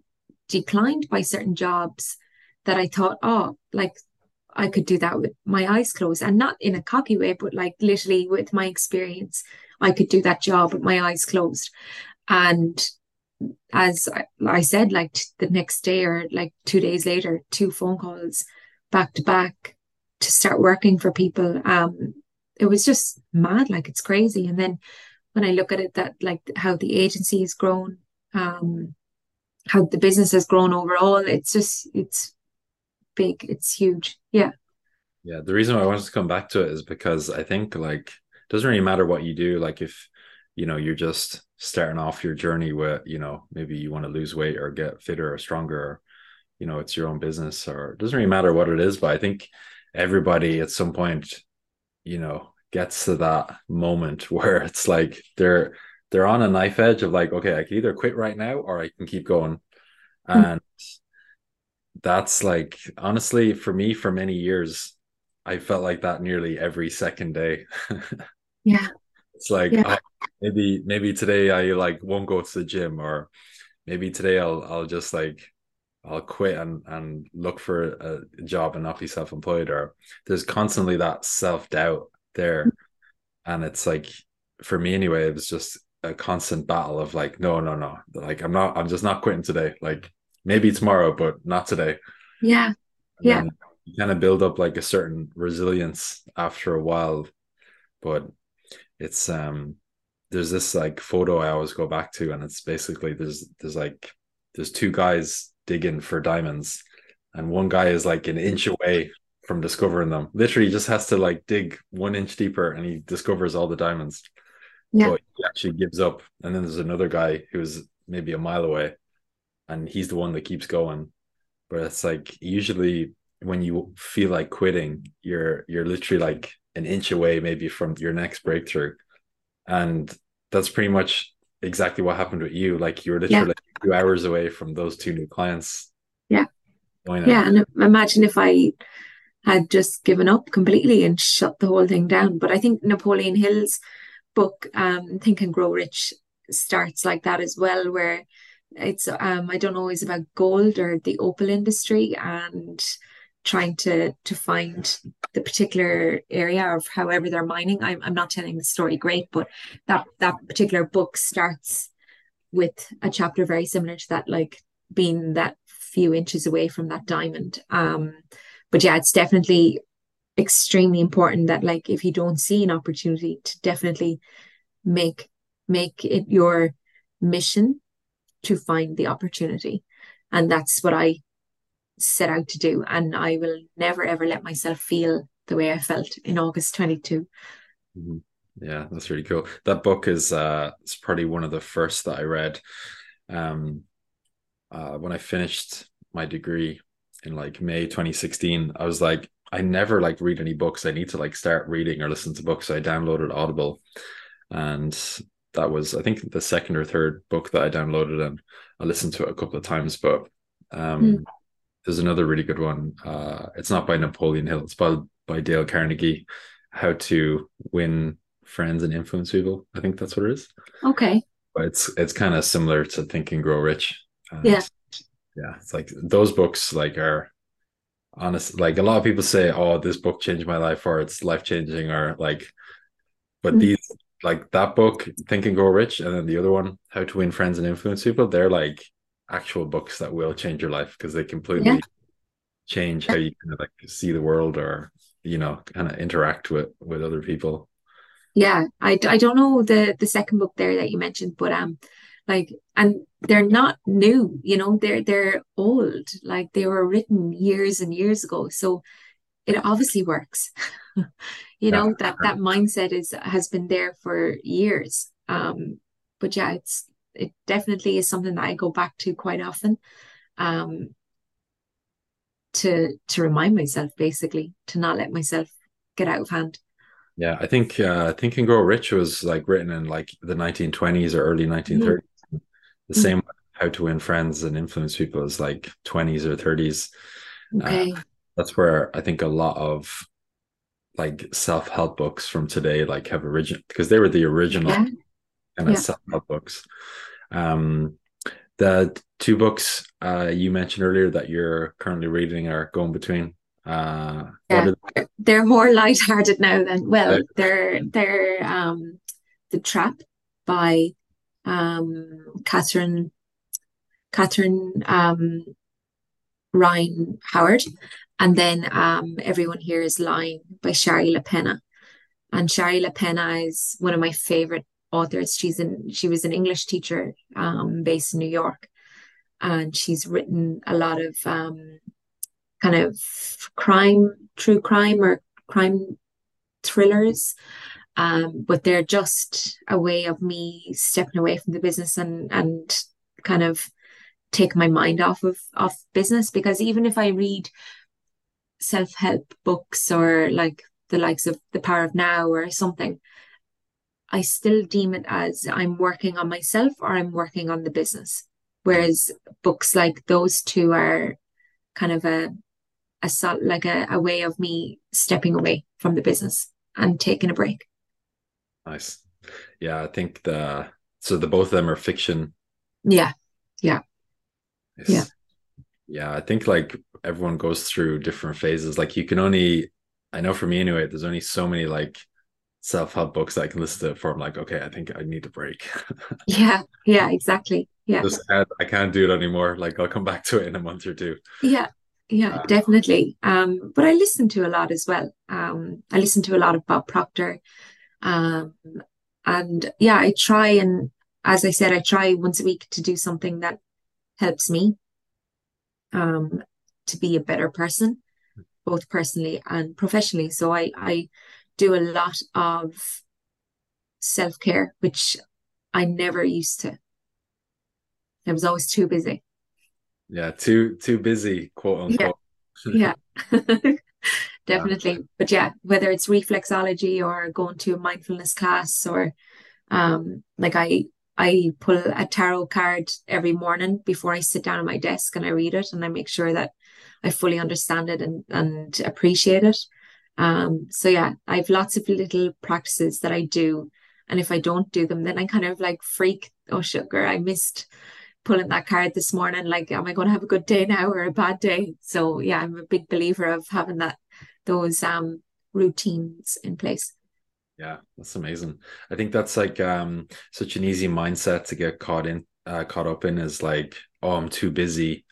declined by certain jobs that I thought, oh, like I could do that with my eyes closed and not in a cocky way, but like literally with my experience, I could do that job with my eyes closed. And as I said, like the next day or like two days later, two phone calls back to back to start working for people. Um, it was just mad, like it's crazy. And then when I look at it, that like how the agency has grown, um, how the business has grown overall, it's just it's big, it's huge. Yeah. Yeah. The reason I wanted to come back to it is because I think like it doesn't really matter what you do. Like if you know you're just starting off your journey with you know maybe you want to lose weight or get fitter or stronger or you know it's your own business or it doesn't really matter what it is but i think everybody at some point you know gets to that moment where it's like they're they're on a knife edge of like okay i can either quit right now or i can keep going mm-hmm. and that's like honestly for me for many years i felt like that nearly every second day yeah it's like yeah. oh, maybe maybe today I like won't go to the gym or maybe today I'll I'll just like I'll quit and and look for a job and not be self-employed or there's constantly that self-doubt there mm-hmm. and it's like for me anyway it was just a constant battle of like no no no like I'm not I'm just not quitting today. Like maybe tomorrow but not today. Yeah. And yeah. you kind of build up like a certain resilience after a while. But it's um there's this like photo I always go back to, and it's basically there's there's like there's two guys digging for diamonds, and one guy is like an inch away from discovering them. Literally, just has to like dig one inch deeper, and he discovers all the diamonds. Yeah. But he actually gives up, and then there's another guy who's maybe a mile away, and he's the one that keeps going. But it's like usually when you feel like quitting, you're you're literally like an inch away maybe from your next breakthrough and that's pretty much exactly what happened with you like you were literally yeah. two hours away from those two new clients yeah yeah and imagine if i had just given up completely and shut the whole thing down but i think napoleon hill's book um think and grow rich starts like that as well where it's um i don't know is about gold or the opal industry and trying to to find the particular area of however they're mining. I'm, I'm not telling the story great, but that that particular book starts with a chapter very similar to that, like being that few inches away from that diamond. Um, but yeah, it's definitely extremely important that like if you don't see an opportunity to definitely make make it your mission to find the opportunity. And that's what I set out to do. And I will never, ever let myself feel the way I felt in August 22. Mm-hmm. Yeah, that's really cool. That book is uh it's probably one of the first that I read. Um uh when I finished my degree in like May 2016, I was like, I never like read any books. I need to like start reading or listen to books. So I downloaded Audible and that was I think the second or third book that I downloaded and I listened to it a couple of times, but um mm there's another really good one. Uh, it's not by Napoleon Hill. It's by by Dale Carnegie. How to win friends and influence people. I think that's what it is. Okay. But it's it's kind of similar to Think and Grow Rich. And yeah. Yeah, it's like those books like are honest. Like a lot of people say, "Oh, this book changed my life," or "It's life changing," or like. But mm-hmm. these like that book, Think and Grow Rich, and then the other one, How to Win Friends and Influence People. They're like actual books that will change your life because they completely yeah. change how you kind of like see the world or you know kind of interact with with other people yeah i, I don't know the the second book there that you mentioned but um like and they're not new you know they're they're old like they were written years and years ago so it obviously works you know that that mindset is has been there for years um but yeah it's it definitely is something that I go back to quite often. Um, to to remind myself basically to not let myself get out of hand. Yeah, I think uh Think and Grow Rich was like written in like the 1920s or early 1930s. The mm-hmm. same how to win friends and influence people is like 20s or 30s. Okay. Uh, that's where I think a lot of like self-help books from today like have origin because they were the original yeah kind of yeah. self-help books. Um, the two books uh, you mentioned earlier that you're currently reading are going between. Uh, yeah, they- they're more light-hearted now than well, they're they're um The Trap by um Catherine Catherine um Ryan Howard, and then um Everyone Here is Lying by Shari LaPena. And Shari LaPena is one of my favorite authors. She's in she was an English teacher um based in New York, and she's written a lot of um kind of crime, true crime or crime thrillers. Um, but they're just a way of me stepping away from the business and and kind of take my mind off of off business because even if I read self-help books or like the likes of The Power of Now or something, I still deem it as I'm working on myself or I'm working on the business. Whereas books like those two are kind of a a like a, a way of me stepping away from the business and taking a break. Nice. Yeah, I think the so the both of them are fiction. Yeah. Yeah. Yeah. Yeah, I think like everyone goes through different phases. Like you can only I know for me anyway, there's only so many like self-help books that I can listen to for I'm like, okay, I think I need a break. yeah, yeah, exactly. Yeah. Just, I can't do it anymore. Like I'll come back to it in a month or two. Yeah, yeah, uh, definitely. Um, but I listen to a lot as well. Um, I listen to a lot of Bob Proctor. Um, and yeah, I try and as I said, I try once a week to do something that helps me um to be a better person, both personally and professionally. So I I do a lot of self-care, which I never used to. I was always too busy yeah too too busy quote unquote yeah, yeah. definitely. Yeah. but yeah whether it's reflexology or going to a mindfulness class or um like i i pull a tarot card every morning before i sit down at my desk and i read it and i make sure that i fully understand it and and appreciate it. Um so yeah i have lots of little practices that i do. And if i don't do them then i kind of like freak. Oh sugar i missed pulling that card this morning. Like am i going to have a good day now or a bad day? So yeah i'm a big believer of having that those um routines in place. Yeah that's amazing. I think that's like um such an easy mindset to get caught in uh, caught up in is like oh i'm too busy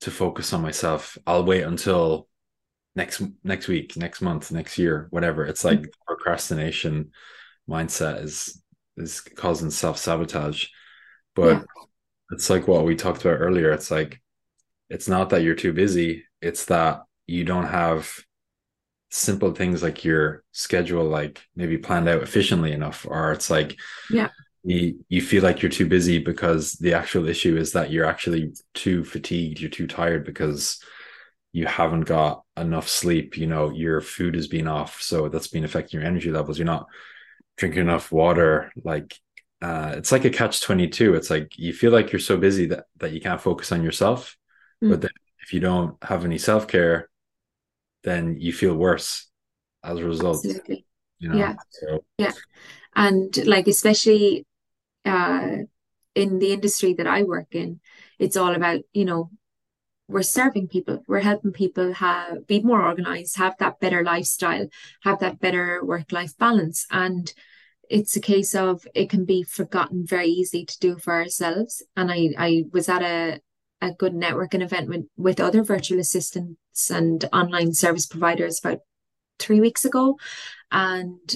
to focus on myself. I'll wait until next next week next month next year whatever. It's like mm-hmm. procrastination mindset is is causing self-sabotage. But yeah. it's like what we talked about earlier. It's like it's not that you're too busy, it's that you don't have simple things like your schedule like maybe planned out efficiently enough or it's like yeah. you, you feel like you're too busy because the actual issue is that you're actually too fatigued you're too tired because you haven't got enough sleep you know your food has been off so that's been affecting your energy levels. You're not drinking enough water like uh, it's like a catch 22 it's like you feel like you're so busy that that you can't focus on yourself mm. but then if you don't have any self-care then you feel worse as a result Absolutely. you know yeah so. yeah and like especially uh in the industry that i work in it's all about you know we're serving people we're helping people have be more organized have that better lifestyle have that better work life balance and it's a case of it can be forgotten very easy to do for ourselves. And I, I was at a, a good networking event with, with other virtual assistants and online service providers about three weeks ago. And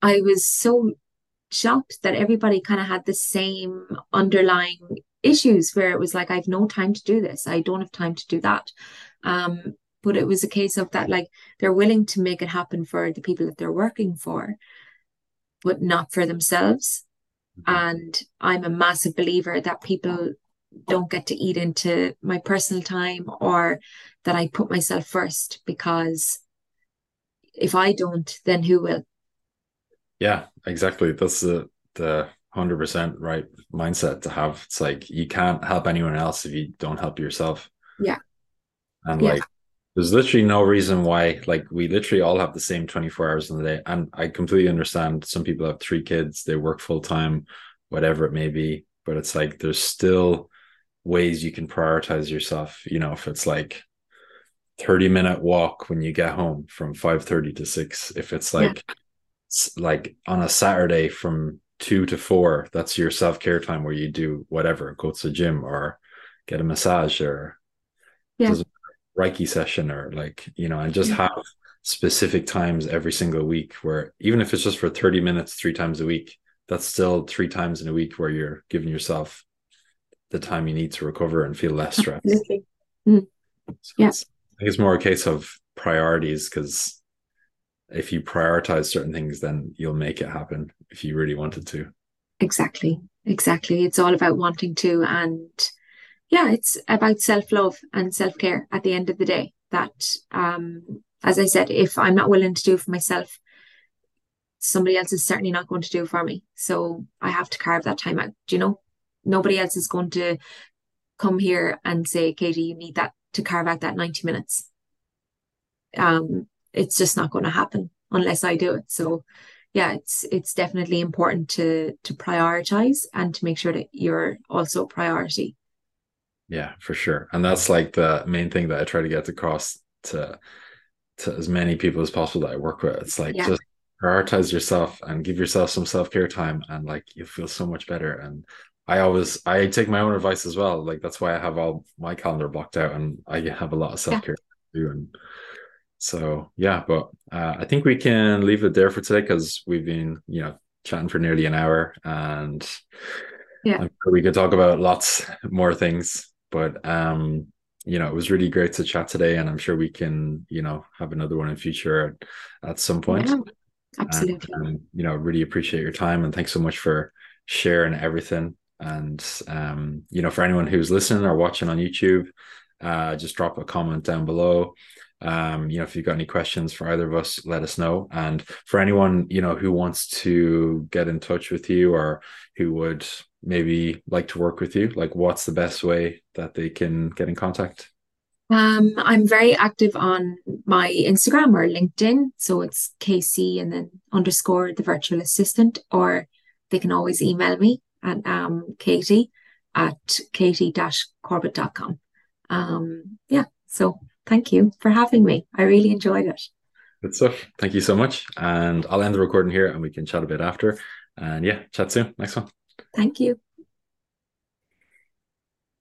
I was so shocked that everybody kind of had the same underlying issues where it was like, I've no time to do this. I don't have time to do that. Um, but it was a case of that, like, they're willing to make it happen for the people that they're working for but not for themselves. Mm-hmm. And I'm a massive believer that people don't get to eat into my personal time or that I put myself first because if I don't, then who will? Yeah, exactly. That's the the hundred percent right mindset to have. It's like you can't help anyone else if you don't help yourself. Yeah. And yeah. like there's literally no reason why like we literally all have the same 24 hours in the day and i completely understand some people have three kids they work full time whatever it may be but it's like there's still ways you can prioritize yourself you know if it's like 30 minute walk when you get home from 5:30 to 6 if it's like yeah. like on a Saturday from 2 to 4 that's your self-care time where you do whatever go to the gym or get a massage or yeah. a reiki session or like you know and just yeah. have specific times every single week where even if it's just for 30 minutes three times a week that's still three times in a week where you're giving yourself the time you need to recover and feel less stressed. Mm. So yeah. I think it's more a case of priorities because if you prioritize certain things, then you'll make it happen if you really wanted to. Exactly. Exactly. It's all about wanting to. And yeah, it's about self love and self care at the end of the day. That, um, as I said, if I'm not willing to do for myself, somebody else is certainly not going to do for me. So I have to carve that time out. Do you know? Nobody else is going to come here and say, Katie, you need that to carve out that 90 minutes. Um, it's just not going to happen unless I do it. So yeah, it's it's definitely important to to prioritize and to make sure that you're also a priority. Yeah, for sure. And that's like the main thing that I try to get across to to as many people as possible that I work with. It's like yeah. just prioritize yourself and give yourself some self-care time and like you'll feel so much better and i always i take my own advice as well like that's why i have all my calendar blocked out and i have a lot of self-care yeah. to do and so yeah but uh, i think we can leave it there for today because we've been you know chatting for nearly an hour and yeah sure we could talk about lots more things but um you know it was really great to chat today and i'm sure we can you know have another one in future at, at some point yeah. Absolutely. And, um, you know, really appreciate your time and thanks so much for sharing everything. And um, you know, for anyone who's listening or watching on YouTube, uh, just drop a comment down below. Um, you know, if you've got any questions for either of us, let us know. And for anyone, you know, who wants to get in touch with you or who would maybe like to work with you, like what's the best way that they can get in contact? Um, I'm very active on my Instagram or LinkedIn. So it's KC and then underscore the virtual assistant, or they can always email me at um, Katie at katie-corbett.com. Um, yeah, so thank you for having me. I really enjoyed it. Good stuff. Thank you so much. And I'll end the recording here and we can chat a bit after. And yeah, chat soon. Next one. Thank you.